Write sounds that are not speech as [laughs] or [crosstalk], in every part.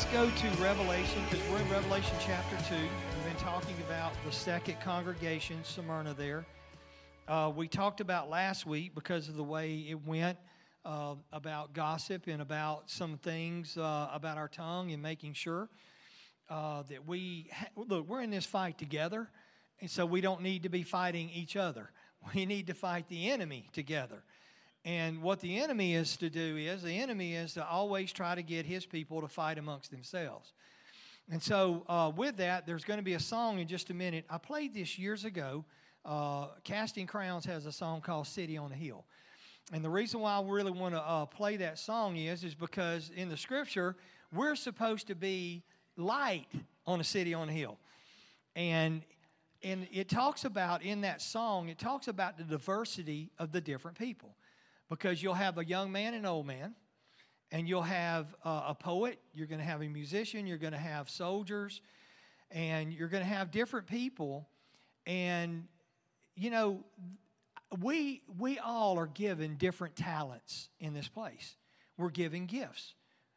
Let's go to Revelation because we're in Revelation chapter 2. We've been talking about the second congregation, Smyrna, there. Uh, we talked about last week because of the way it went uh, about gossip and about some things uh, about our tongue and making sure uh, that we ha- look, we're in this fight together, and so we don't need to be fighting each other. [laughs] We need to fight the enemy together. And what the enemy is to do is the enemy is to always try to get his people to fight amongst themselves. And so, uh, with that, there's going to be a song in just a minute. I played this years ago. Uh, Casting Crowns has a song called City on the Hill. And the reason why I really want to uh, play that song is, is because in the scripture, we're supposed to be light on a city on a hill. And, and it talks about, in that song, it talks about the diversity of the different people because you'll have a young man and an old man, and you'll have uh, a poet, you're going to have a musician, you're going to have soldiers, and you're going to have different people. And, you know, we, we all are given different talents in this place. We're given gifts.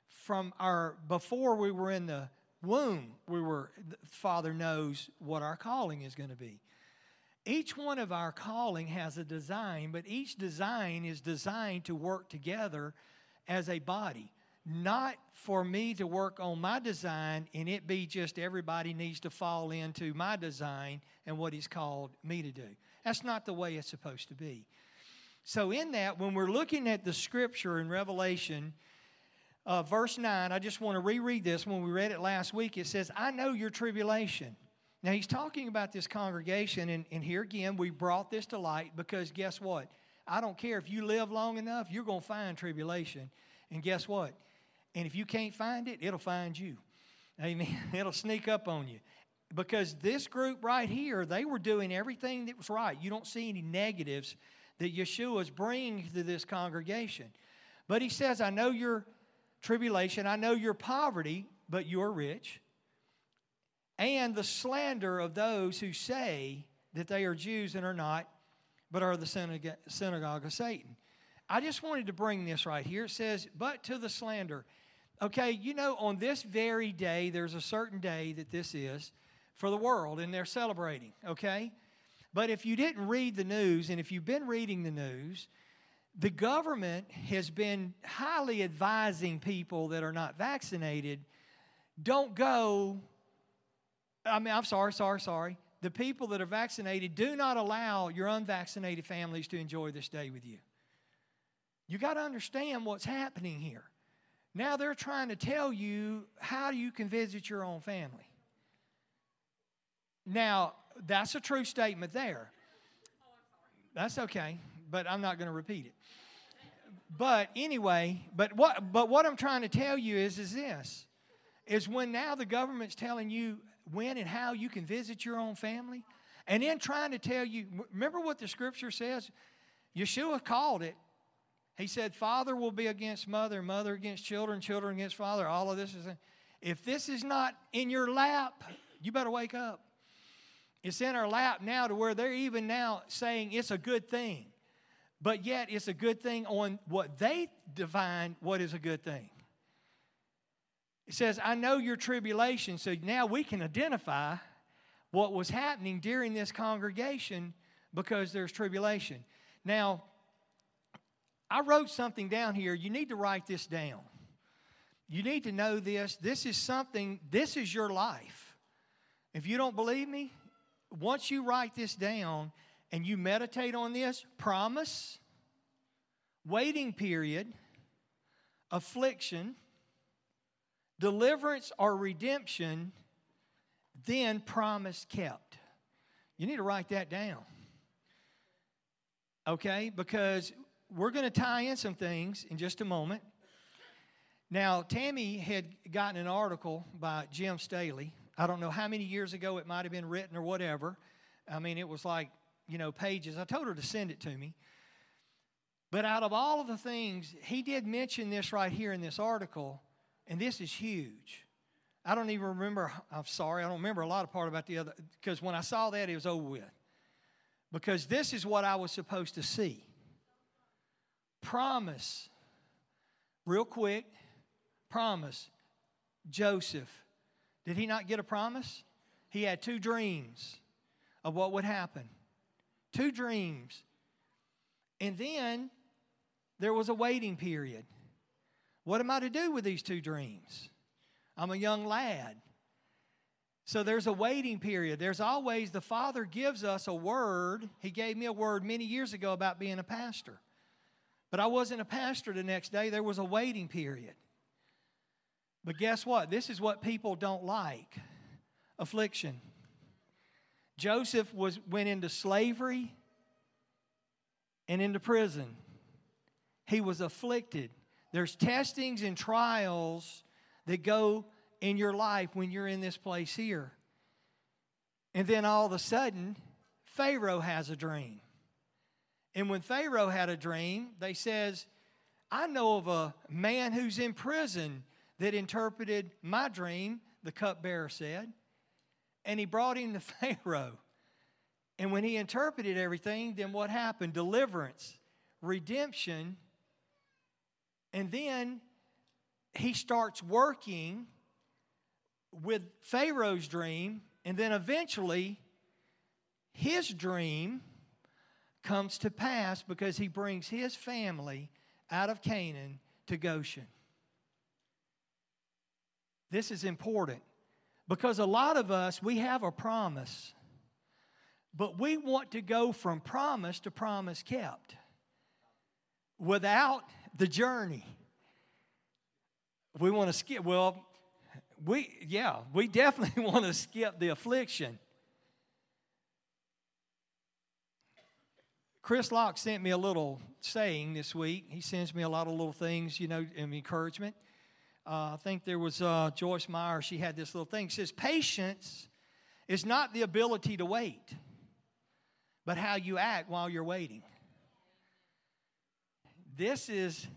From our, before we were in the womb, we were, Father knows what our calling is going to be. Each one of our calling has a design, but each design is designed to work together as a body. Not for me to work on my design and it be just everybody needs to fall into my design and what He's called me to do. That's not the way it's supposed to be. So, in that, when we're looking at the scripture in Revelation, uh, verse 9, I just want to reread this. When we read it last week, it says, I know your tribulation now, he's talking about this congregation, and, and here again, we brought this to light because guess what? I don't care if you live long enough, you're going to find tribulation. And guess what? And if you can't find it, it'll find you. Amen. [laughs] It'll sneak up on you. Because this group right here, they were doing everything that was right. You don't see any negatives that Yeshua's bringing to this congregation. But he says, I know your tribulation, I know your poverty, but you're rich and the slander of those who say that they are Jews and are not, but are the synagogue of Satan. I just wanted to bring this right here. It says, but to the slander. Okay, you know, on this very day, there's a certain day that this is for the world, and they're celebrating, okay? But if you didn't read the news, and if you've been reading the news, the government has been highly advising people that are not vaccinated don't go I mean, I'm sorry, sorry, sorry. The people that are vaccinated do not allow your unvaccinated families to enjoy this day with you. You got to understand what's happening here. Now they're trying to tell you how you can visit your own family. Now, that's a true statement there. That's okay, but I'm not going to repeat it. But anyway, but what but what I'm trying to tell you is is this is when now the government's telling you when and how you can visit your own family. And then trying to tell you, remember what the scripture says? Yeshua called it. He said, Father will be against mother, mother against children, children against father. All of this is. If this is not in your lap, you better wake up. It's in our lap now to where they're even now saying it's a good thing. But yet it's a good thing on what they define what is a good thing. It says, I know your tribulation. So now we can identify what was happening during this congregation because there's tribulation. Now, I wrote something down here. You need to write this down. You need to know this. This is something, this is your life. If you don't believe me, once you write this down and you meditate on this, promise, waiting period, affliction, deliverance or redemption, then promise kept. You need to write that down. Okay? Because we're going to tie in some things in just a moment. Now, Tammy had gotten an article by Jim Staley. I don't know how many years ago it might have been written or whatever. I mean, it was like, you know, pages. I told her to send it to me. But out of all of the things, he did mention this right here in this article and this is huge. I don't even remember, I'm sorry, I don't remember a lot of part about the other, because when I saw that, it was over with. Because this is what I was supposed to see. Promise, real quick, promise, Joseph, did he not get a promise? He had two dreams of what would happen. Two dreams. And then there was a waiting period. What am I to do with these two dreams? I'm a young lad. So there's a waiting period. There's always, the Father gives us a word. He gave me a word many years ago about being a pastor. But I wasn't a pastor the next day, there was a waiting period. But guess what? This is what people don't like affliction. Joseph was, went into slavery and into prison. He was afflicted. There's testings and trials that go in your life when you're in this place here. And then all of a sudden, Pharaoh has a dream. And when Pharaoh had a dream, they says, I know of a man who's in prison that interpreted my dream, the cupbearer said. And he brought him to [laughs] Pharaoh. And when he interpreted everything, then what happened? Deliverance, redemption. And then he starts working with Pharaoh's dream. And then eventually, his dream comes to pass because he brings his family out of Canaan to Goshen. This is important because a lot of us, we have a promise, but we want to go from promise to promise kept without the journey. We want to skip, well, we, yeah, we definitely [laughs] want to skip the affliction. Chris Locke sent me a little saying this week. He sends me a lot of little things, you know, of encouragement. Uh, I think there was uh, Joyce Meyer, she had this little thing. She says, Patience is not the ability to wait, but how you act while you're waiting. This is,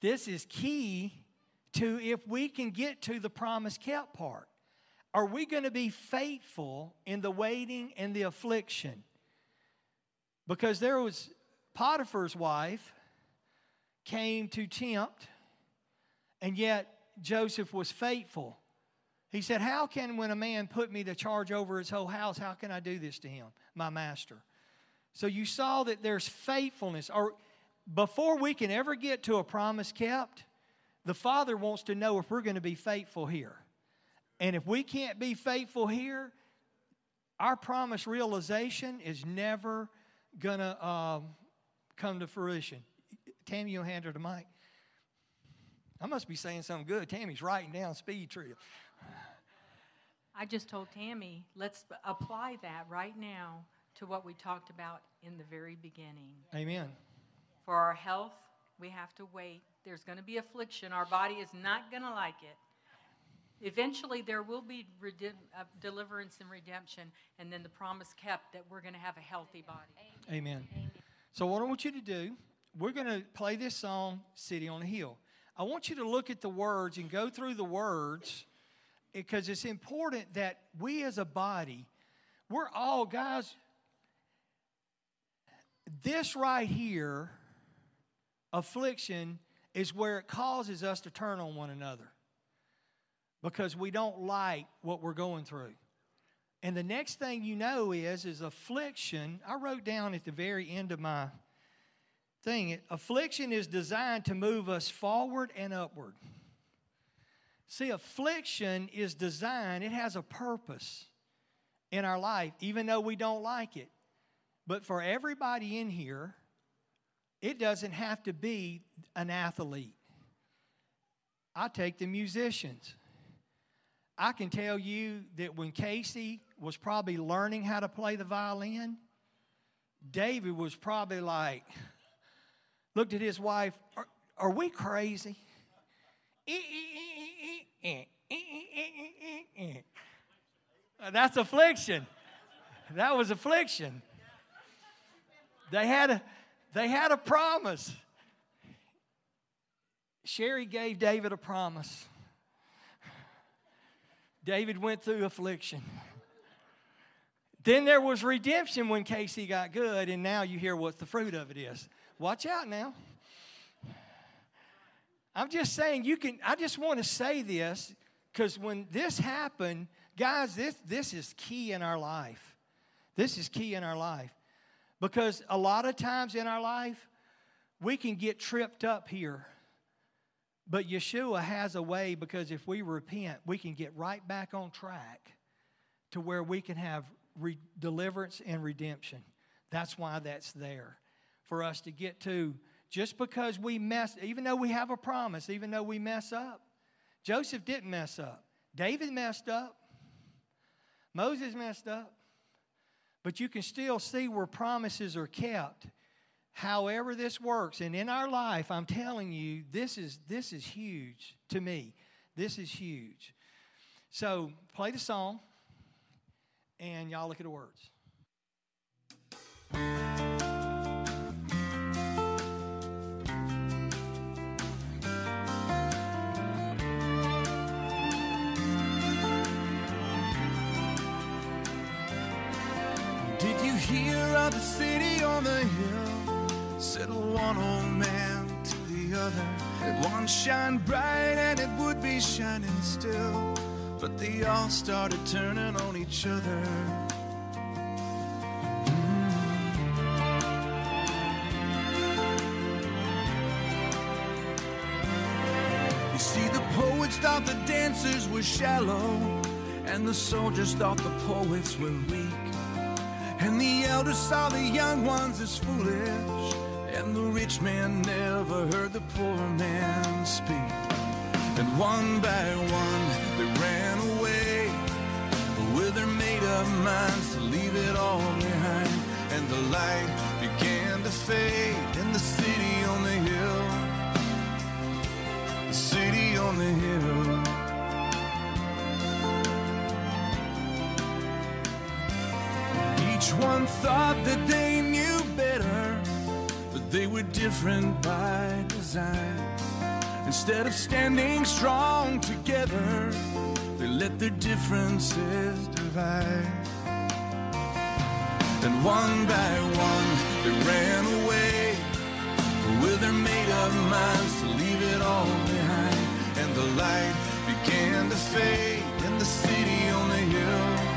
this is key to if we can get to the promise kept part. Are we going to be faithful in the waiting and the affliction? Because there was Potiphar's wife came to tempt and yet, Joseph was faithful. He said, How can, when a man put me to charge over his whole house, how can I do this to him, my master? So you saw that there's faithfulness. Or before we can ever get to a promise kept, the Father wants to know if we're going to be faithful here. And if we can't be faithful here, our promise realization is never going to um, come to fruition. Tammy, you'll hand her the mic. I must be saying something good. Tammy's writing down speed trip. I just told Tammy, let's apply that right now to what we talked about in the very beginning. Amen. For our health, we have to wait. There's going to be affliction. Our body is not going to like it. Eventually, there will be uh, deliverance and redemption, and then the promise kept that we're going to have a healthy body. Amen. Amen. So, what I want you to do, we're going to play this song, City on a Hill. I want you to look at the words and go through the words because it's important that we as a body, we're all, guys, this right here, affliction, is where it causes us to turn on one another because we don't like what we're going through. And the next thing you know is is affliction. I wrote down at the very end of my thing. Affliction is designed to move us forward and upward. See, affliction is designed, it has a purpose in our life, even though we don't like it. But for everybody in here, it doesn't have to be an athlete. I take the musicians. I can tell you that when Casey was probably learning how to play the violin, David was probably like, looked at his wife, Are, are we crazy? That's affliction. That was affliction. They had a, they had a promise. Sherry gave David a promise. David went through affliction. Then there was redemption when Casey got good, and now you hear what the fruit of it is. Watch out now. I'm just saying you can, I just want to say this because when this happened, guys, this, this is key in our life. This is key in our life. Because a lot of times in our life, we can get tripped up here. But Yeshua has a way because if we repent, we can get right back on track to where we can have re- deliverance and redemption. That's why that's there for us to get to. Just because we mess, even though we have a promise, even though we mess up, Joseph didn't mess up. David messed up. Moses messed up. But you can still see where promises are kept. However, this works. And in our life, I'm telling you, this is, this is huge to me. This is huge. So, play the song, and y'all look at the words. The city on the hill? Said one old man to the other. It once shine bright and it would be shining still. But they all started turning on each other. Mm-hmm. You see, the poets thought the dancers were shallow, and the soldiers thought the poets were weak. Elders saw the young ones as foolish, and the rich man never heard the poor man speak. And one by one they ran away with their made up minds to leave it all behind. And the light began to fade in the city on the hill. The city on the hill. Each one thought that they knew better, but they were different by design. Instead of standing strong together, they let their differences divide. And one by one, they ran away with their made up minds to leave it all behind. And the light began to fade in the city on the hill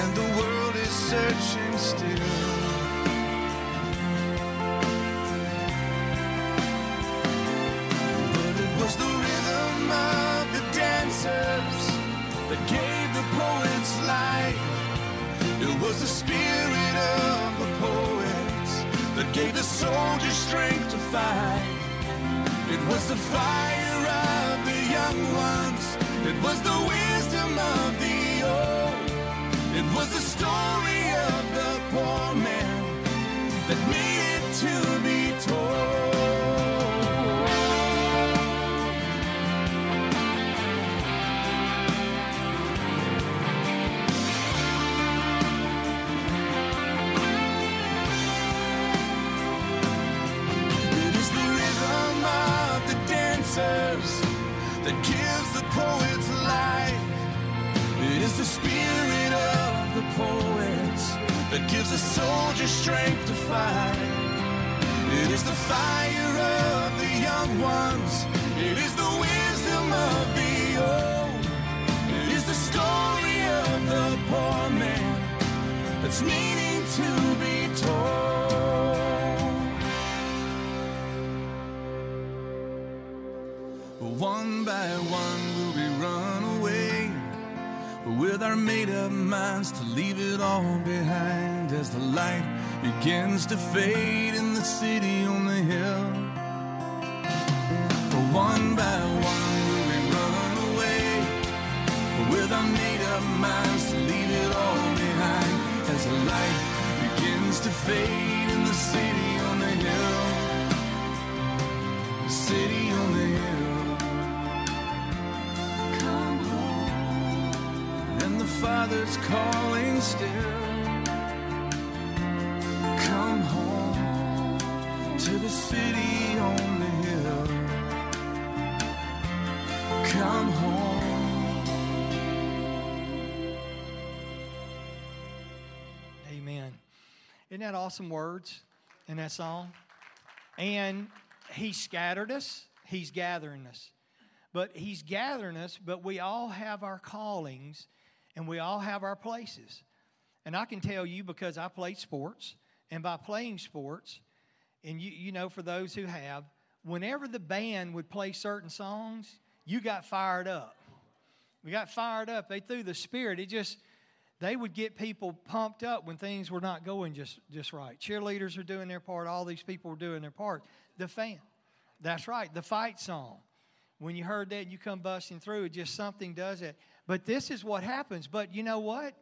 And the world is searching still. But it was the rhythm of the dancers that gave the poets life. It was the spirit of the poets that gave the soldiers strength to fight. It was the fire young ones. It was the wisdom of the old. It was the gives the soldier strength to fight. It is the fire of the young ones. It is the wisdom of the old. It is the story of the poor man that's needing to be told. One by one with our made up minds to leave it all behind as the light begins to fade in the city on the hill. One by one we run away with our made up minds to leave it all behind as the light begins to fade in the city on the hill. The city on the hill. Father's calling still. Come home to the city on the hill. Come home. Amen. Isn't that awesome words in that song? And He scattered us, He's gathering us. But He's gathering us, but we all have our callings and we all have our places. And I can tell you because I played sports, and by playing sports, and you, you know, for those who have, whenever the band would play certain songs, you got fired up. We got fired up. They threw the spirit. It just, they would get people pumped up when things were not going just, just right. Cheerleaders are doing their part. All these people were doing their part. The fan. That's right. The fight song. When you heard that and you come busting through, it just something does it. But this is what happens. But you know what?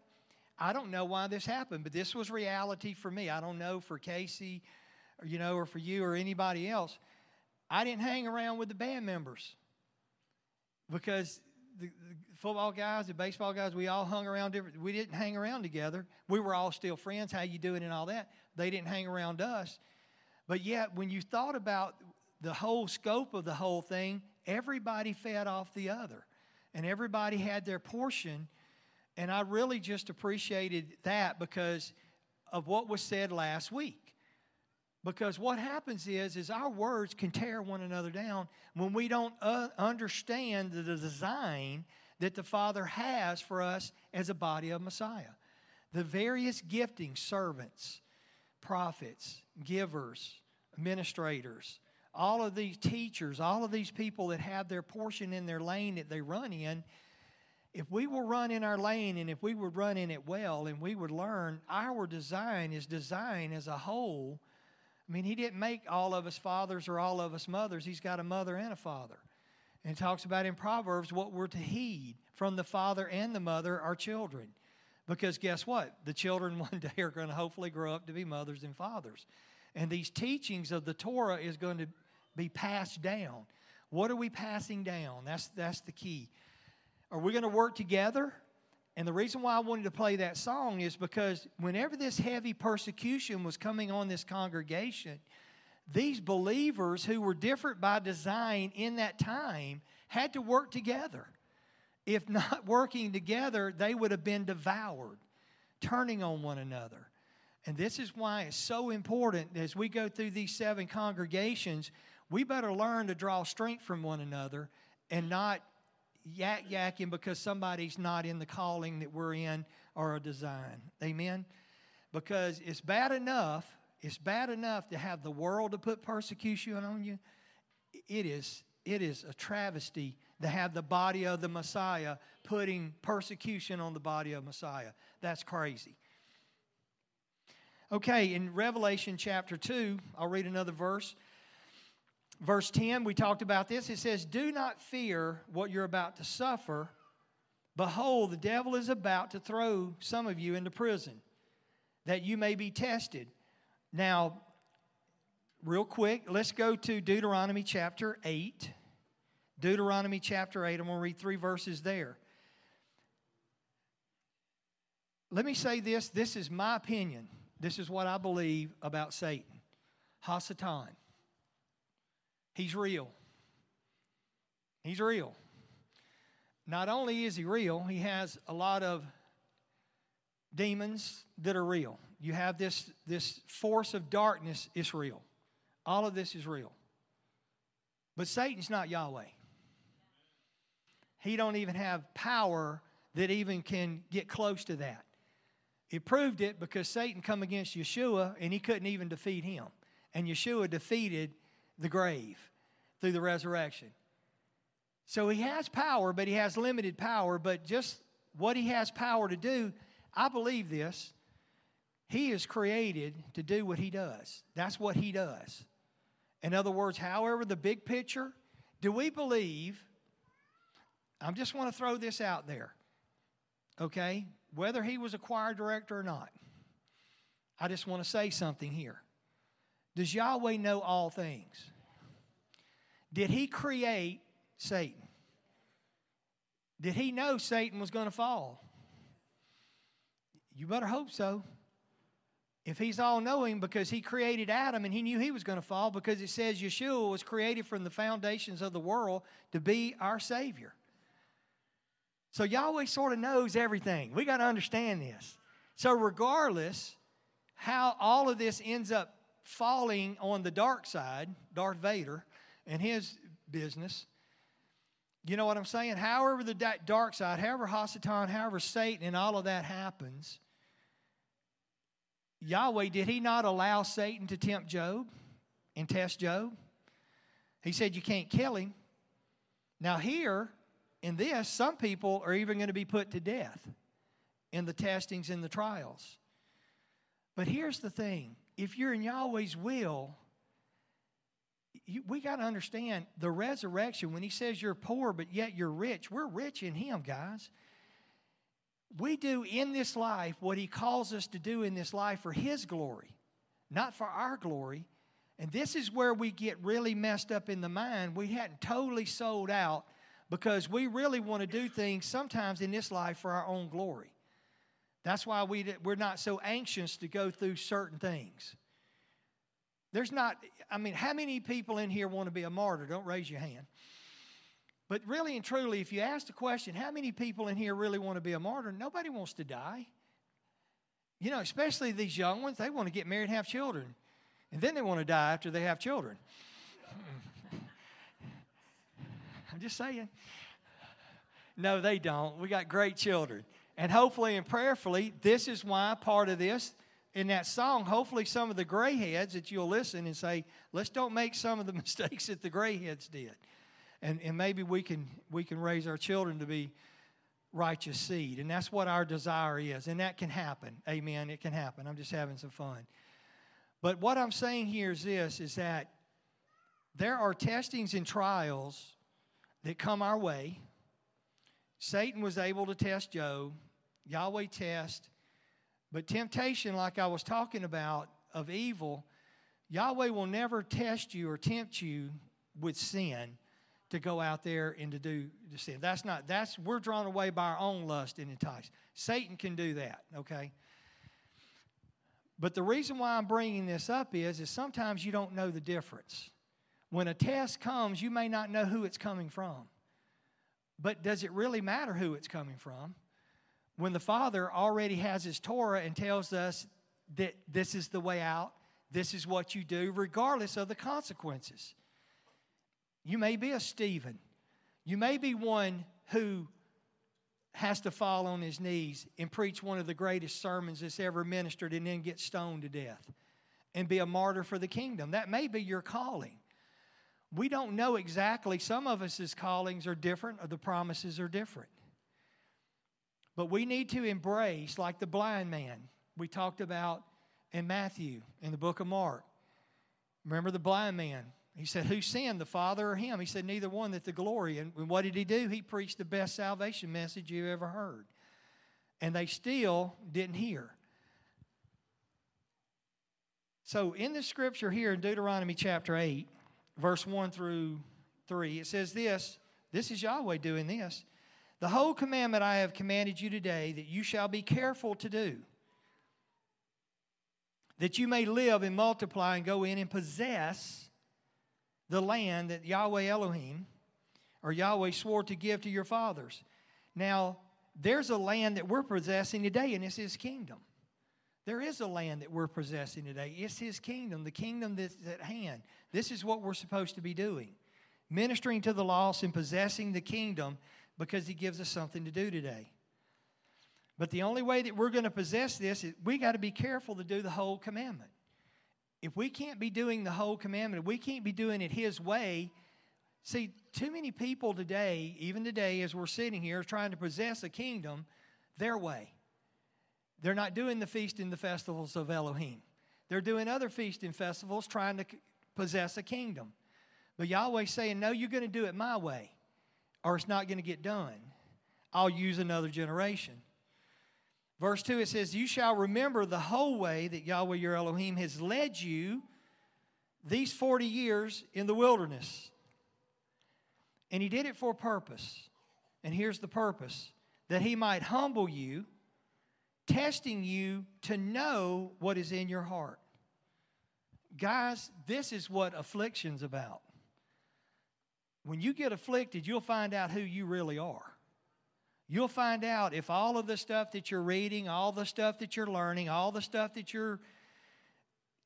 I don't know why this happened, but this was reality for me. I don't know for Casey, or, you know, or for you or anybody else. I didn't hang around with the band members because the, the, football guys, the baseball guys, we all hung around different. We didn't hang around together. We were all still friends. How you doing and all that. They didn't hang around us. But yet, when you thought about the whole scope of the whole thing, everybody fed off the other, and everybody had their portion. And I really just appreciated that because of what was said last week. Because what happens is, is our words can tear one another down when we don't uh, understand the design that the Father has for us as a body of Messiah. The various gifting servants, prophets, givers, administrators, all of these teachers, all of these people that have their portion in their lane that they run in, if we will run in our lane and if we would run in it well and we would learn, our design is designed as a whole I mean, he didn't make all of us fathers or all of us mothers. He's got a mother and a father. And talks about in Proverbs what we're to heed from the father and the mother, our children. Because guess what? The children [laughs] one day are going to hopefully grow up to be mothers and fathers. And these teachings of the Torah is going to be passed down. What are we passing down? That's, that's the key. Are we going to work together? And the reason why I wanted to play that song is because whenever this heavy persecution was coming on this congregation, these believers who were different by design in that time had to work together. If not [laughs] working together, they would have been devoured, turning on one another. And this is why it's so important as we go through these seven congregations, we better learn to draw strength from one another and not yak yakking because somebody's not in the calling that we're in or a design. Amen? Because it's bad enough, it's bad enough to have the world to put persecution on you. It is, it is a travesty to have the body of the Messiah putting persecution on the body of Messiah. That's crazy. Okay, in Revelation chapter 2, I'll read another verse. Verse 10, we talked about this. It says, Do not fear what you're about to suffer. Behold, the devil is about to throw some of you into prison, that you may be tested. Now, real quick, let's go to Deuteronomy chapter 8. Deuteronomy chapter 8. I'm going to read three verses there. Let me say this this is my opinion. This is what I believe about Satan. Hasatan. He's real. He's real. Not only is he real, he has a lot of demons that are real. You have this, this force of darkness is real. All of this is real. But Satan's not Yahweh. He don't even have power that even can get close to that. It proved it because Satan come against Yeshua and he couldn't even defeat him. And Yeshua defeated the grave through the resurrection. So he has power, but he has limited power. But just what he has power to do, I believe this. He is created to do what he does. That's what he does. In other words, however, the big picture, do we believe? I just want to throw this out there, okay? Whether he was a choir director or not, I just want to say something here. Does Yahweh know all things? Did he create Satan? Did he know Satan was going to fall? You better hope so. If he's all knowing because he created Adam and he knew he was going to fall because it says Yeshua was created from the foundations of the world to be our Savior. So Yahweh sort of knows everything. We got to understand this. So, regardless, how all of this ends up falling on the dark side, Darth Vader, and his business. You know what I'm saying? However, the dark side, however, Hasatan, however, Satan, and all of that happens, Yahweh, did he not allow Satan to tempt Job and test Job? He said, You can't kill him. Now, here in this, some people are even going to be put to death in the testings and the trials. But here's the thing if you're in Yahweh's will, you, we got to understand the resurrection. When he says you're poor, but yet you're rich, we're rich in him, guys. We do in this life what he calls us to do in this life for his glory, not for our glory. And this is where we get really messed up in the mind. We hadn't totally sold out because we really want to do things sometimes in this life for our own glory. That's why we, we're not so anxious to go through certain things. There's not, I mean, how many people in here want to be a martyr? Don't raise your hand. But really and truly, if you ask the question, how many people in here really want to be a martyr? Nobody wants to die. You know, especially these young ones, they want to get married and have children. And then they want to die after they have children. [laughs] I'm just saying. No, they don't. We got great children. And hopefully and prayerfully, this is why part of this in that song, hopefully some of the gray heads that you'll listen and say, let's don't make some of the [laughs] mistakes that the gray heads did. And, and maybe we can, we can raise our children to be righteous seed. And that's what our desire is. And that can happen. Amen. It can happen. I'm just having some fun. But what I'm saying here is this is that there are testings and trials that come our way Satan was able to test Job, Yahweh test, but temptation, like I was talking about, of evil, Yahweh will never test you or tempt you with sin to go out there and to do sin. That's not, that's, we're drawn away by our own lust and entice. Satan can do that, okay? But the reason why I'm bringing this up is, is sometimes you don't know the difference. When a test comes, you may not know who it's coming from. But does it really matter who it's coming from? When the Father already has His Torah and tells us that this is the way out, this is what you do, regardless of the consequences. You may be a Stephen. You may be one who has to fall on his knees and preach one of the greatest sermons that's ever ministered and then get stoned to death and be a martyr for the kingdom. That may be your calling we don't know exactly. Some of us' callings are different, or the promises are different. But we need to embrace, like the blind man we talked about in Matthew, in the book of Mark. Remember the blind man? He said, Who sinned, the father or him? He said, Neither one, that the glory. And what did he do? He preached the best salvation message you ever heard. And they still didn't hear. So, in the scripture here in Deuteronomy chapter 8, verse 1 through 3, it says this this is Yahweh doing this. The whole commandment I have commanded you today that you shall be careful to do, that you may live and multiply and go in and possess the land that Yahweh Elohim or Yahweh swore to give to your fathers. Now, there's a land that we're possessing today, and it's His kingdom. There is a land that we're possessing today. It's His kingdom, the kingdom that's at hand. This is what we're supposed to be doing ministering to the lost and possessing the kingdom because He gives us something to do today. But the only way that we're going to possess this is we got to be careful to do the whole commandment. If we can't be doing the whole commandment, we can't be doing it His way. See, too many people today, even today as we're sitting here, trying to possess a kingdom their way. They're not doing the feast and the festivals of Elohim. They're doing other feast and festivals trying to possess a kingdom. But Yahweh's saying, No, you're going to do it my way, or it's not going to get done. I'll use another generation. Verse 2, it says, You shall remember the whole way that Yahweh your Elohim has led you these 40 years in the wilderness. And he did it for a purpose. And here's the purpose that he might humble you testing you to know what is in your heart. Guys, this is what affliction's about. When you get afflicted, you'll find out who you really are. You'll find out if all of the stuff that you're reading, all the stuff that you're learning, all the stuff that you're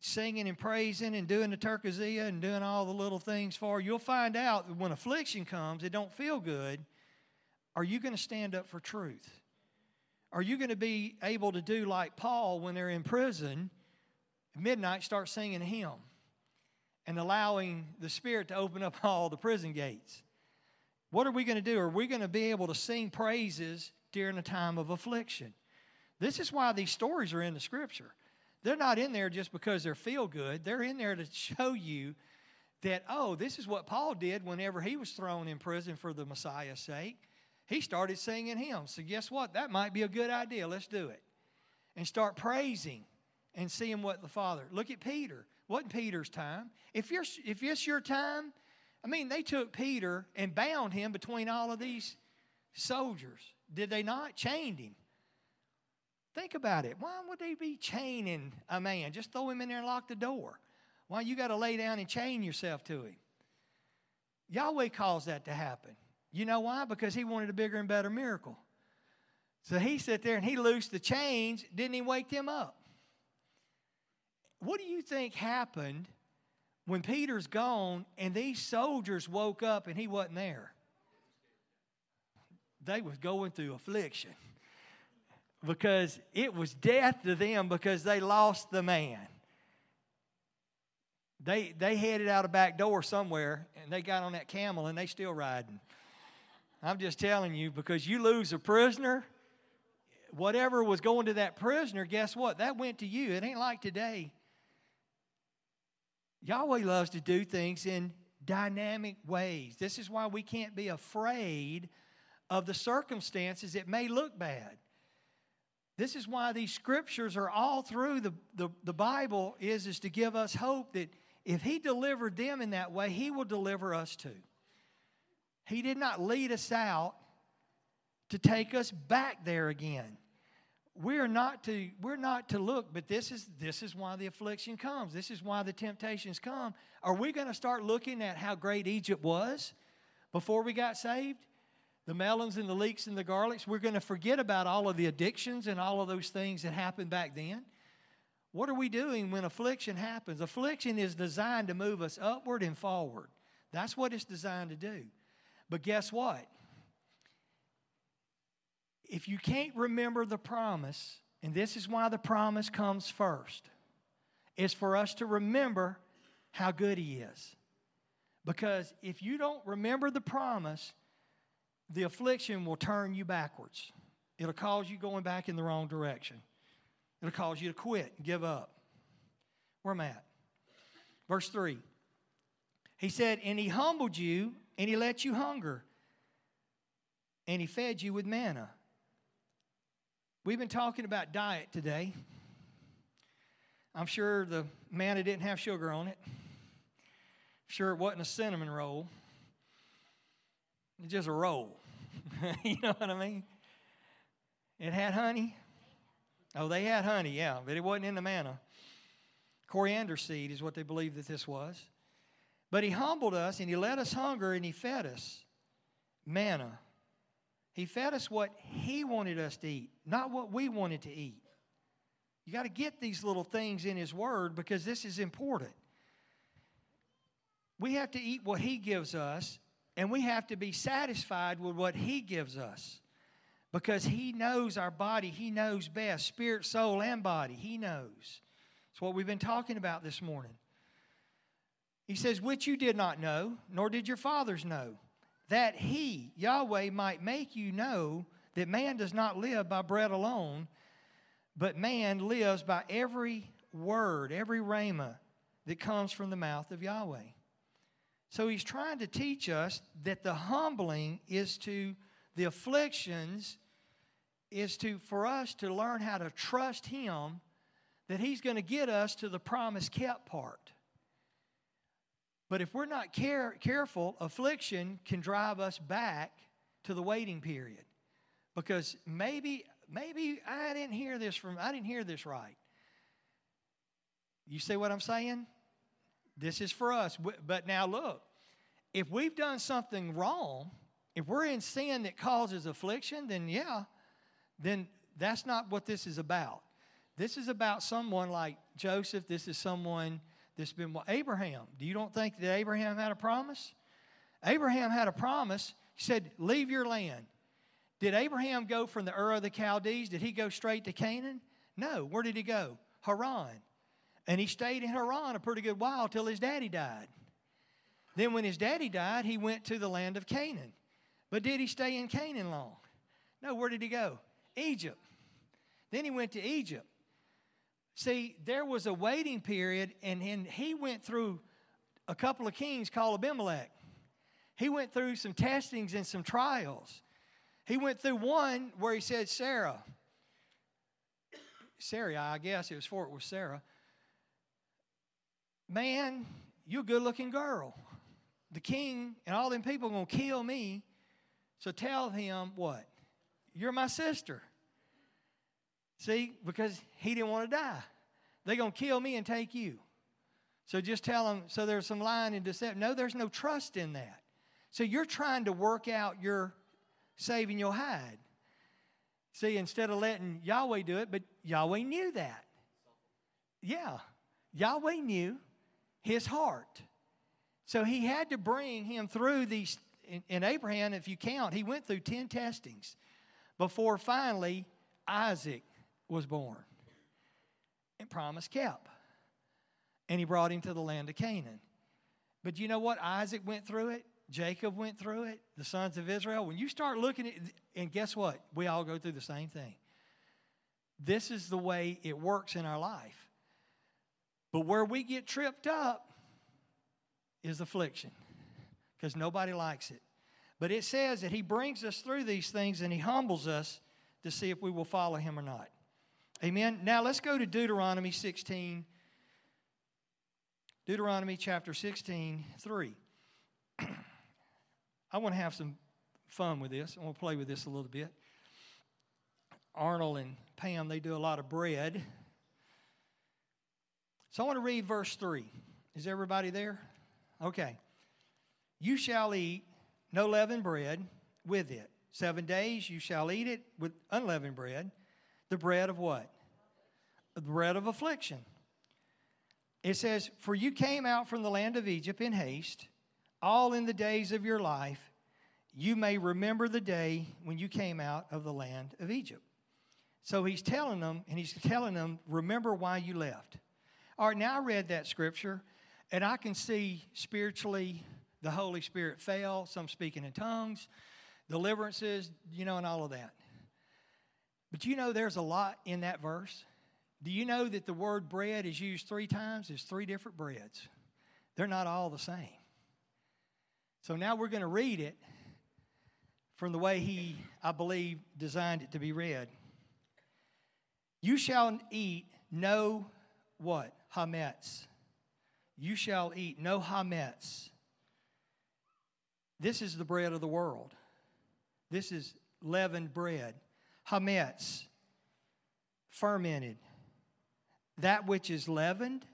singing and praising and doing the terkazia and doing all the little things for, you'll find out when affliction comes, it don't feel good. Are you going to stand up for truth? Are you going to be able to do like Paul when they're in prison, midnight, start singing a hymn and allowing the Spirit to open up [laughs] all the prison gates? What are we going to do? Are we going to be able to sing praises during a time of affliction? This is why these stories are in the scripture. They're not in there just because they're feel good. They're in there to show you that, oh, this is what Paul did whenever he was thrown in prison for the Messiah's sake. He started singing hymns. So, guess what? That might be a good idea. Let's do it. And start praising and seeing what the Father. Look at Peter. Wasn't Peter's time. If, you're, if it's your time, I mean, they took Peter and bound him between all of these soldiers. Did they not? Chained him. Think about it. Why would they be chaining a man? Just throw him in there and lock the door. Why you got to lay down and chain yourself to him? Yahweh caused that to happen. You know why? Because he wanted a bigger and better miracle. So he sat there and he loosed the chains, didn't he wake them up? What do you think happened when Peter's gone and these soldiers woke up and he wasn't there? They was going through affliction because it was death to them because they lost the man. They, they headed out a back door somewhere and they got on that camel and they still riding. I'm just telling you because you lose a prisoner, whatever was going to that prisoner, guess what? That went to you. It ain't like today. Yahweh loves to do things in dynamic ways. This is why we can't be afraid of the circumstances. It may look bad. This is why these scriptures are all through the, the, the, Bible is, is to give us hope that if he delivered them in that way, he will deliver us too. He did not lead us out to take us back there again. We're not to we're not to look, but this is this is why the affliction comes. This is why the temptations come. Are we going to start looking at how great Egypt was before we got saved? the melons and the leeks and the garlics, we're going to forget about all of the addictions and all of those things that happened back then. What are we doing when affliction happens? Affliction is designed to move us upward and forward. That's what it's designed to do. But guess what? If you can't remember the promise, and this is why the promise comes first, is for us to remember how good He is. Because if you don't remember the promise, the affliction will turn you backwards. It'll cause you going back in the wrong direction. It'll cause you to quit and give up. Where am I at? Verse 3. He said, And he humbled you, and he let you hunger, and he fed you with manna. We've been talking about diet today. I'm sure the manna didn't have sugar on it. I'm sure it wasn't a cinnamon roll. It's just a roll. [laughs] you know what I mean? It had honey. Oh, they had honey, yeah, but it wasn't in the manna. Coriander seed is what they believed that this was. But he humbled us and he let us hunger and he fed us manna. He fed us what he wanted us to eat, not what we wanted to eat. You got to get these little things in his word because this is important. We have to eat what he gives us and we have to be satisfied with what He gives us because He knows our body. He knows best spirit, soul, and body. He knows. It's what we've been talking about this morning. He says, Which you did not know, nor did your fathers know, that He, Yahweh, might make you know that man does not live by bread alone, but man lives by every word, every rhema that comes from the mouth of Yahweh. So he's trying to teach us that the humbling is to the afflictions is to for us to learn how to trust him that he's going to get us to the promise kept part. But if we're not care, careful, affliction can drive us back to the waiting period. Because maybe maybe I didn't hear this from I didn't hear this right. You see what I'm saying? This is for us. But now look, if we've done something wrong, if we're in sin that causes affliction, then yeah, then that's not what this is about. This is about someone like Joseph. This is someone that's been Abraham. Do you don't think that Abraham had a promise? Abraham had a promise. He said, Leave your land. Did Abraham go from the Ur of the Chaldees? Did he go straight to Canaan? No. Where did he go? Haran. And he stayed in Haran a pretty good while till his daddy died. Then, when his daddy died, he went to the land of Canaan. But did he stay in Canaan long? No. Where did he go? Egypt. Then he went to Egypt. See, there was a waiting period, and, and he went through a couple of kings called Abimelech. He went through some testings and some trials. He went through one where he said, Sarah, Sarah, I guess it was for it was Sarah. Man, you're a good looking girl. The king and all them people are going to kill me. So tell him what? You're my sister. See, because he didn't want to die. They're going to kill me and take you. So just tell them, so there's some lying and deception. No, there's no trust in that. So you're trying to work out your saving your hide. See, instead of letting Yahweh do it, but Yahweh knew that. Yeah, Yahweh knew his heart. So he had to bring him through these. In, Abraham, if you count, he went through 10 testings before finally Isaac was born. And promise kept. And he brought him to the land of Canaan. But you know what? Isaac went through it. Jacob went through it. The sons of Israel. When you start looking at and guess what? We all go through the same thing. This is the way it works in our life. But where we get tripped up is affliction because nobody likes it. But it says that he brings us through these things and he humbles us to see if we will follow him or not. Amen. Now let's go to Deuteronomy 16. Deuteronomy chapter 16, 3. [clears throat] I want to have some fun with this. I want to play with this a little bit. Arnold and Pam, they do a lot of bread. So I want to read verse 3. Is everybody there? Okay. You shall eat no leavened bread with it. Seven days you shall eat it with unleavened bread. The bread of what? The bread of affliction. It says, For you came out from the land of Egypt in haste, all in the days of your life, you may remember the day when you came out of the land of Egypt. So he's telling them, and he's telling them, remember why you left. All right, now I read that scripture, and I can see spiritually the Holy Spirit fell, some speaking in tongues, deliverances, you know, and all of that. But you know, there's a lot in that verse. Do you know that the word bread is used three times? There's three different breads. They're not all the same. So now we're going to read it from the way he, I believe, designed it to be read. You shall eat no what? Hametz. You shall eat no hametz. This is the bread of the world. This is leavened bread hametz, fermented. That which is leavened,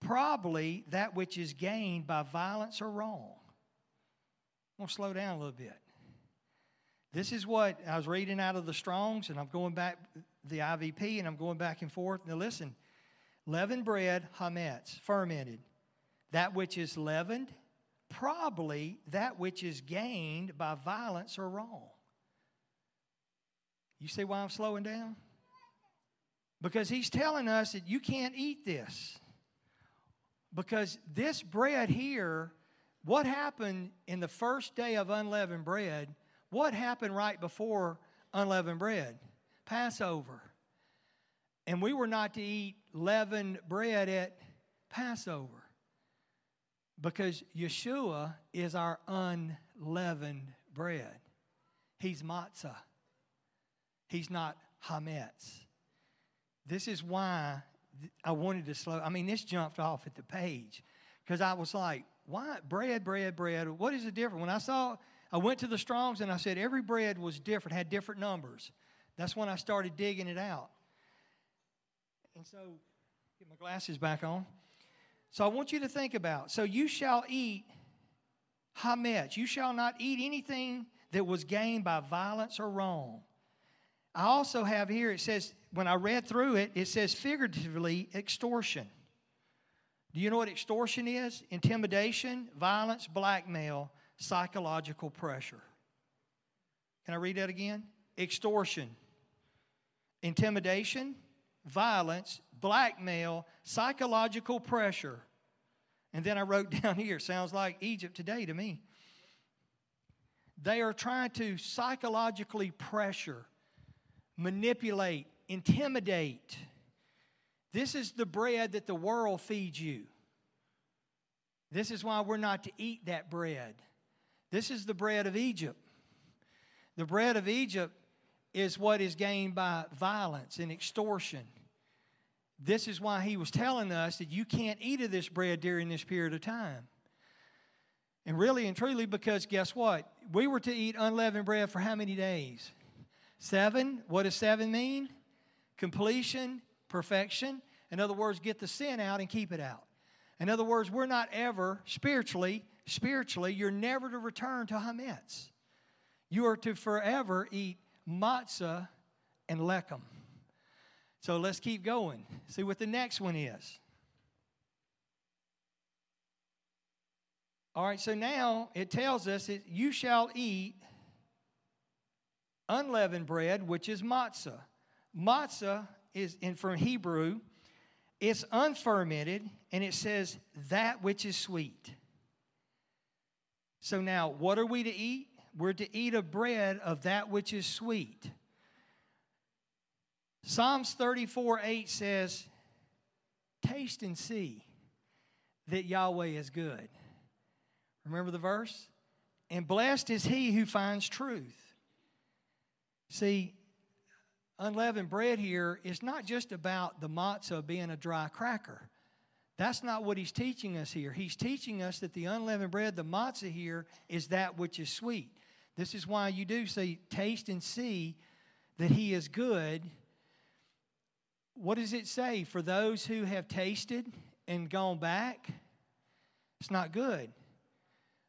probably that which is gained by violence or wrong. I'm going to slow down a little bit. This is what I was reading out of the Strongs, and I'm going back the IVP, and I'm going back and forth. Now listen, leavened bread, hametz, fermented. That which is leavened, probably that which is gained by violence or wrong. You see why I'm slowing down? Because he's telling us that you can't eat this. Because this bread here, what happened in the first day of unleavened bread, what happened right before unleavened bread? Passover. And we were not to eat leavened bread at Passover because Yeshua is our unleavened bread. He's matzah. He's not hametz. This is why I wanted to slow. I mean, this jumped off at the page because I was like, why bread, bread, bread? What is the difference? When I saw, I went to the Strongs and I said every bread was different, had different numbers. That's when I started digging it out. And so, get my glasses back on. So I want you to think about. So you shall eat hametz. You shall not eat anything that was gained by violence or wrong. I also have here, it says, when I read through it, it says figuratively extortion. Do you know what extortion is? Intimidation, violence, blackmail, psychological pressure. Can I read that again? Extortion, intimidation, violence, blackmail, psychological pressure. And then I wrote [laughs] down here, sounds like Egypt today to me. They are trying to psychologically pressure, manipulate, intimidate. This is the bread that the world feeds you. This is why we're not to eat that bread. This is the bread of Egypt. The bread of Egypt is what is gained by violence and extortion. This is why he was telling us that you can't eat of this bread during this period of time. And really and truly, because guess what? We were to eat unleavened bread for how many days? Seven. What does seven mean? Completion, perfection. In other words, get the sin out and keep it out. In other words, we're not ever spiritually, spiritually, you're never to return to Hametz. You are to forever eat matzah and lechem. So let's keep going. See what the next one is. All right, so now it tells us that you shall eat unleavened bread, which is matzah. Matzah is in from Hebrew, it's unfermented, and it says that which is sweet. So now, what are we to eat? We're to eat a bread of that which is sweet. Psalms 34 8 says, Taste and see that Yahweh is good. Remember the verse? And blessed is he who finds truth. See, unleavened bread here is not just about the matzah being a dry cracker. That's not what he's teaching us here. He's teaching us that the unleavened bread, the matzah here, is that which is sweet. This is why you do say, taste and see that he is good. What does it say? For those who have tasted and gone back, it's not good.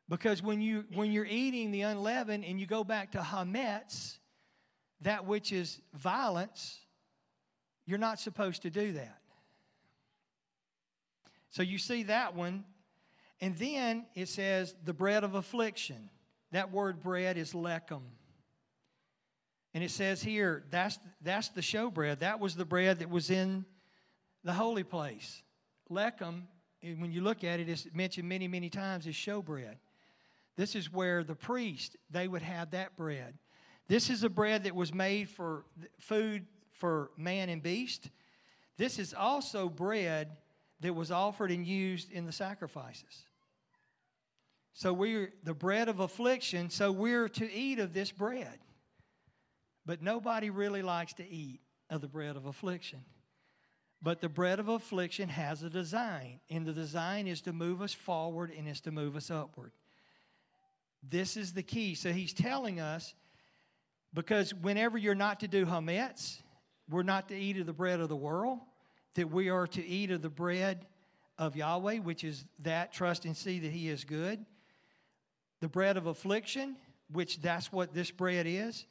Because when, you, when you're eating the unleavened and you go back to hametz, that which is violence, you're not supposed to do that. So you see that one. And then it says the bread of affliction. That word bread is lechem. And it says here, that's, that's the showbread. That was the bread that was in the holy place. Lechem, when you look at it, it's mentioned many, many times as showbread. This is where the priest, they would have that bread. This is a bread that was made for food for man and beast. This is also bread that was offered and used in the sacrifices. So we're the bread of affliction, so we're to eat of this bread. But nobody really likes to eat of the bread of affliction. But the bread of affliction has a design, and the design is to move us forward and is to move us upward. This is the key. So he's telling us because whenever you're not to do hametz, we're not to eat of the bread of the world, that we are to eat of the bread of Yahweh, which is that, trust and see that He is good. The bread of affliction, which that's what this bread is,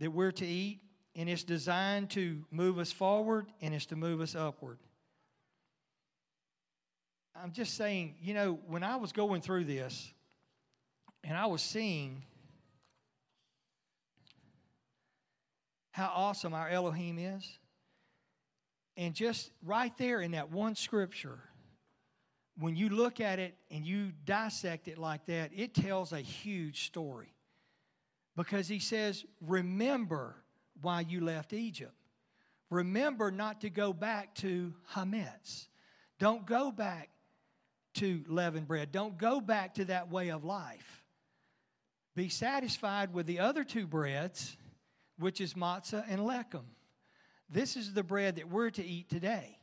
that we're to eat, and it's designed to move us forward and it's to move us upward. I'm just saying, you know, when I was going through this, and I was seeing how awesome our Elohim is. And just right there in that one scripture, when you look at it and you dissect it like that, it tells a huge story. Because he says, Remember why you left Egypt. Remember not to go back to Hametz. Don't go back to leavened bread. Don't go back to that way of life. Be satisfied with the other two breads, which is matzah and lechem. This is the bread that we're to eat today.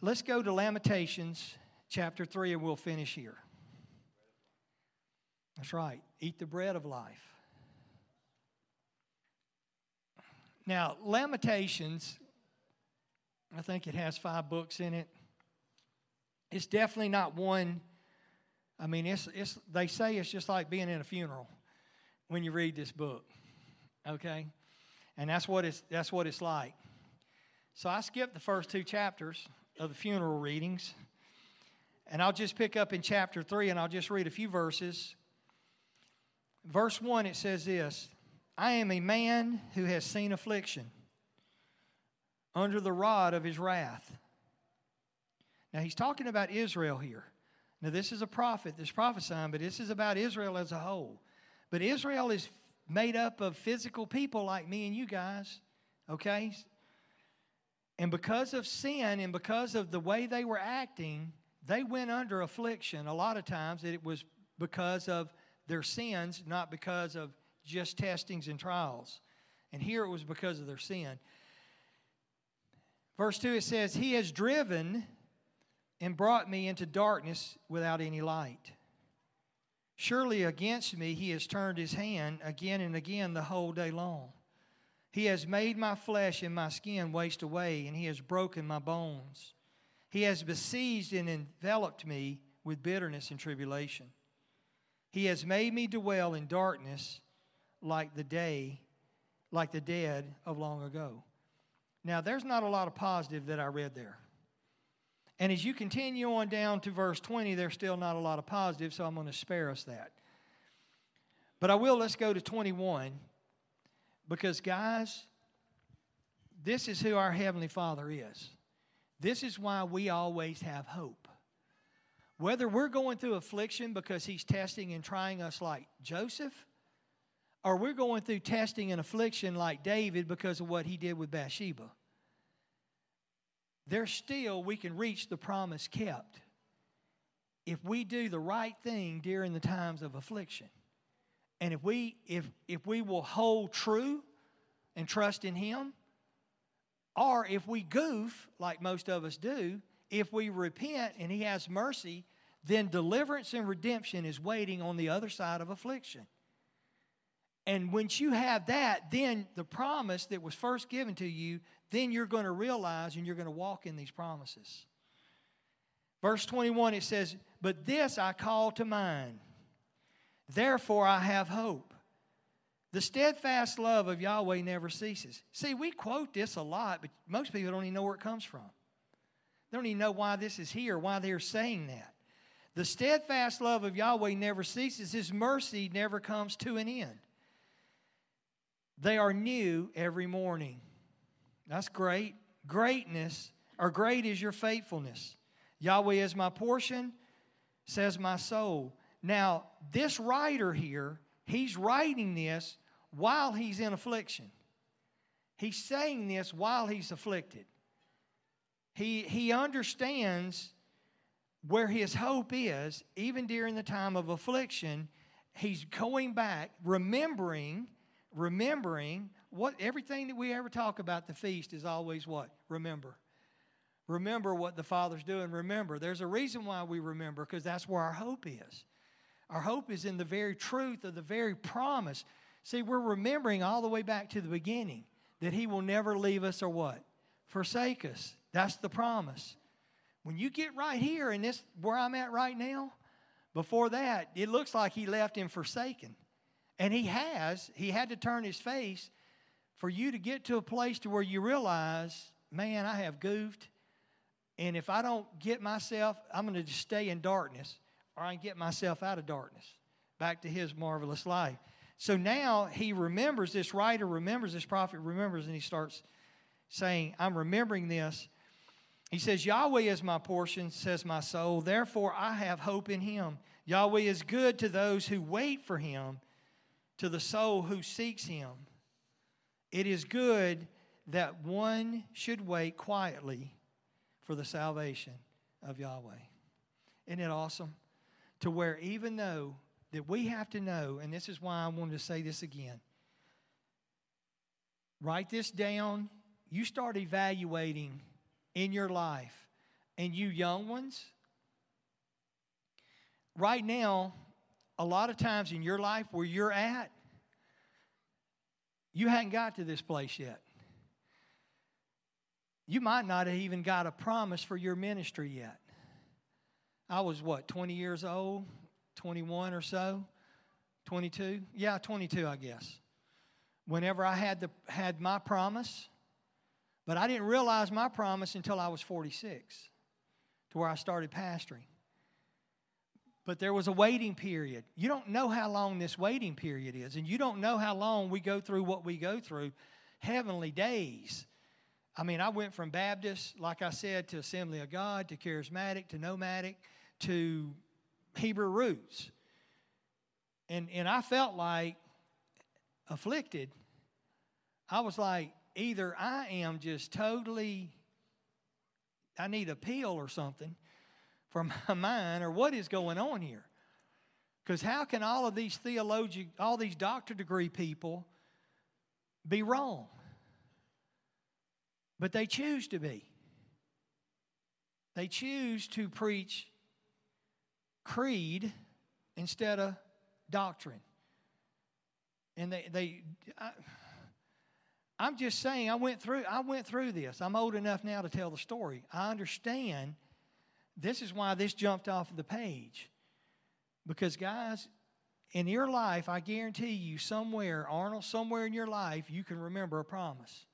Let's go to Lamentations chapter 3 and we'll finish here. That's right. Eat the bread of life. Now, Lamentations, I think it has five books in it. It's definitely not one I mean, it's, it's, they say it's just like being in a funeral when you read this book, okay? And that's what it's, that's what it's like. So I skipped the first two chapters of the funeral readings. And I'll just pick up in chapter 3 and I'll just read a few verses. Verse 1, it says this I am a man who has seen affliction under the rod of his wrath. Now he's talking about Israel here. Now, this is a prophet that's prophesying, but this is about Israel as a whole. But Israel is made up of physical people like me and you guys, okay? And because of sin and because of the way they were acting, they went under affliction. A lot of times it was because of their sins, not because of just testings and trials. And here it was because of their sin. Verse 2 it says, He has driven and brought me into darkness without any light. Surely against me he has turned his hand again and again the whole day long. He has made my flesh and my skin waste away, and he has broken my bones. He has besieged and enveloped me with bitterness and tribulation. He has made me dwell in darkness like the day, like the dead of long ago. Now, there's not a lot of positive that I read there. And as you continue on down to verse 20, there's still not a lot of positive, so I'm going to spare us that. But I will, let's go to 21. Because, guys, this is who our Heavenly Father is. This is why we always have hope. Whether we're going through affliction because He's testing and trying us like Joseph, or we're going through testing and affliction like David because of what he did with Bathsheba there's still, we can reach the promise kept if we do the right thing during the times of affliction. And if we, if, if we will hold true and trust in Him, or if we goof, like most of us do, if we repent and He has mercy, then deliverance and redemption is waiting on the other side of affliction. And once you have that, then the promise that was first given to you, then you're going to realize and you're going to walk in these promises. Verse 21, it says, But this I call to mind, therefore I have hope. The steadfast love of Yahweh never ceases. See, we quote this a lot, but most people don't even know where it comes from. They don't even know why this is here, why they're saying that. The steadfast love of Yahweh never ceases, His mercy never comes to an end. They are new every morning. That's great. Greatness, or great is your faithfulness. Yahweh is my portion, says my soul. Now, this writer here, he's writing this while he's in affliction. He's saying this while he's afflicted. He, he understands where his hope is, even during the time of affliction. He's going back, remembering remembering what everything that we ever talk about the feast is always what? Remember. Remember what the Father's doing. Remember. There's a reason why we remember because that's where our hope is. Our hope is in the very truth of the very promise. See, we're remembering all the way back to the beginning that He will never leave us or what? Forsake us. That's the promise. When you get right here and this, where I'm at right now, before that, it looks like He left Him forsaken. And he has, he had to turn his face for you to get to a place to where you realize, man, I have goofed. And if I don't get myself, I'm going to just stay in darkness or I can get myself out of darkness back to his marvelous life. So now he remembers, this writer remembers, this prophet remembers, and he starts saying, I'm remembering this. He says, Yahweh is my portion, says my soul. Therefore, I have hope in him. Yahweh is good to those who wait for him to the soul who seeks him. It is good that one should wait quietly for the salvation of Yahweh. Isn't it awesome? To where even though that we have to know, and this is why I wanted to say this again. Write this down. You start evaluating in your life. And you young ones, right now, a lot of times in your life where you're at, you hadn't got to this place yet. You might not have even got a promise for your ministry yet. I was what, 20 years old, 21 or so, 22? Yeah, 22, I guess. whenever I had, the, had my promise, but I didn't realize my promise until I was 46, to where I started pastoring. But there was a waiting period. You don't know how long this waiting period is, and you don't know how long we go through what we go through heavenly days. I mean, I went from Baptist, like I said, to Assembly of God, to charismatic, to nomadic, to Hebrew roots. And, and I felt like afflicted. I was like, either I am just totally, I need a pill or something for my [laughs] mind, or what is going on here? Because how can all of these theologian, all these doctor degree people be wrong? But they choose to be. They choose to preach creed instead of doctrine. And they, they I, I'm just saying, I went through, I went through this. I'm old enough now to tell the story. I understand. This is why this jumped off the page. Because, guys, in your life, I guarantee you, somewhere, Arnold, somewhere in your life, you can remember a promise.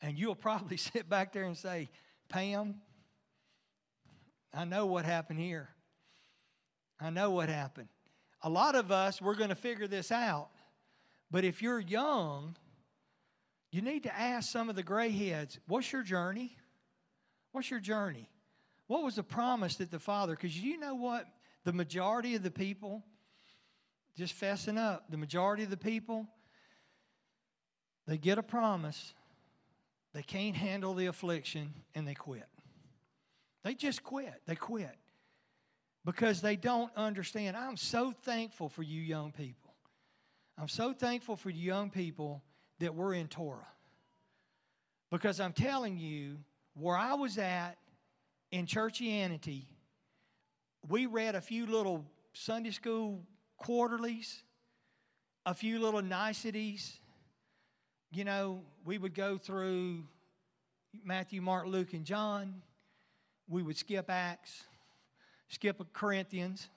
And you'll probably [laughs] sit back there and say, Pam, I know what happened here. I know what happened. A lot of us, we're going to figure this out. But if you're young, you need to ask some of the gray heads, what's your journey? What's your journey? What was the promise that the Father, because you know what? The majority of the people, just fessing up, the majority of the people, they get a promise they can't handle the affliction and they quit. They just quit. They quit because they don't understand. I'm so thankful for you young people. I'm so thankful for you young people that we're in Torah. Because I'm telling you, where I was at in churchianity, we read a few little Sunday school quarterlies, a few little niceties, you know, we would go through Matthew, Mark, Luke, and John. We would skip Acts, skip Corinthians,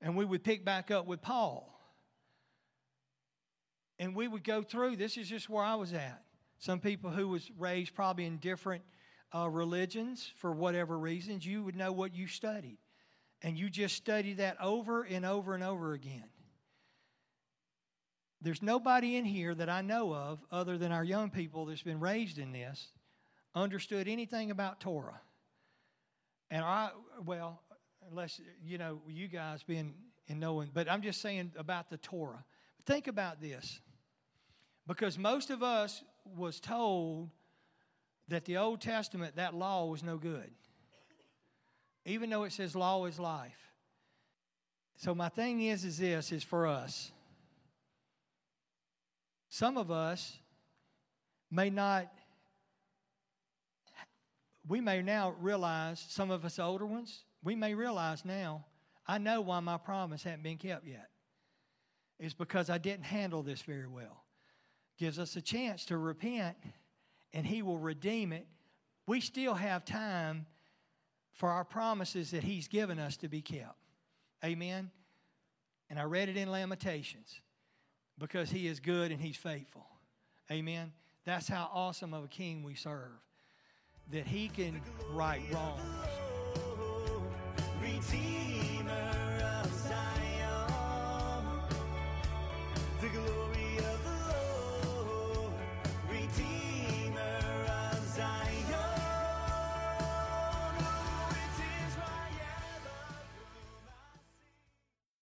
and we would pick back up with Paul. And we would go through, this is just where I was at. Some people who was raised probably in different uh, religions for whatever reasons, you would know what you studied. And you just study that over and over and over again. There's nobody in here that I know of, other than our young people that's been raised in this, understood anything about Torah. And I, well, unless, you know, you guys being in knowing, but I'm just saying about the Torah. Think about this. Because most of us was told that the Old Testament, that law was no good. Even though it says law is life. So my thing is, is this, is for us. Some of us may not, we may now realize, some of us older ones, we may realize now, I know why my promise hadn't been kept yet. It's because I didn't handle this very well. Gives us a chance to repent and He will redeem it. We still have time for our promises that He's given us to be kept. Amen. And I read it in Lamentations because he is good and he's faithful. Amen. That's how awesome of a king we serve. That he can right wrongs.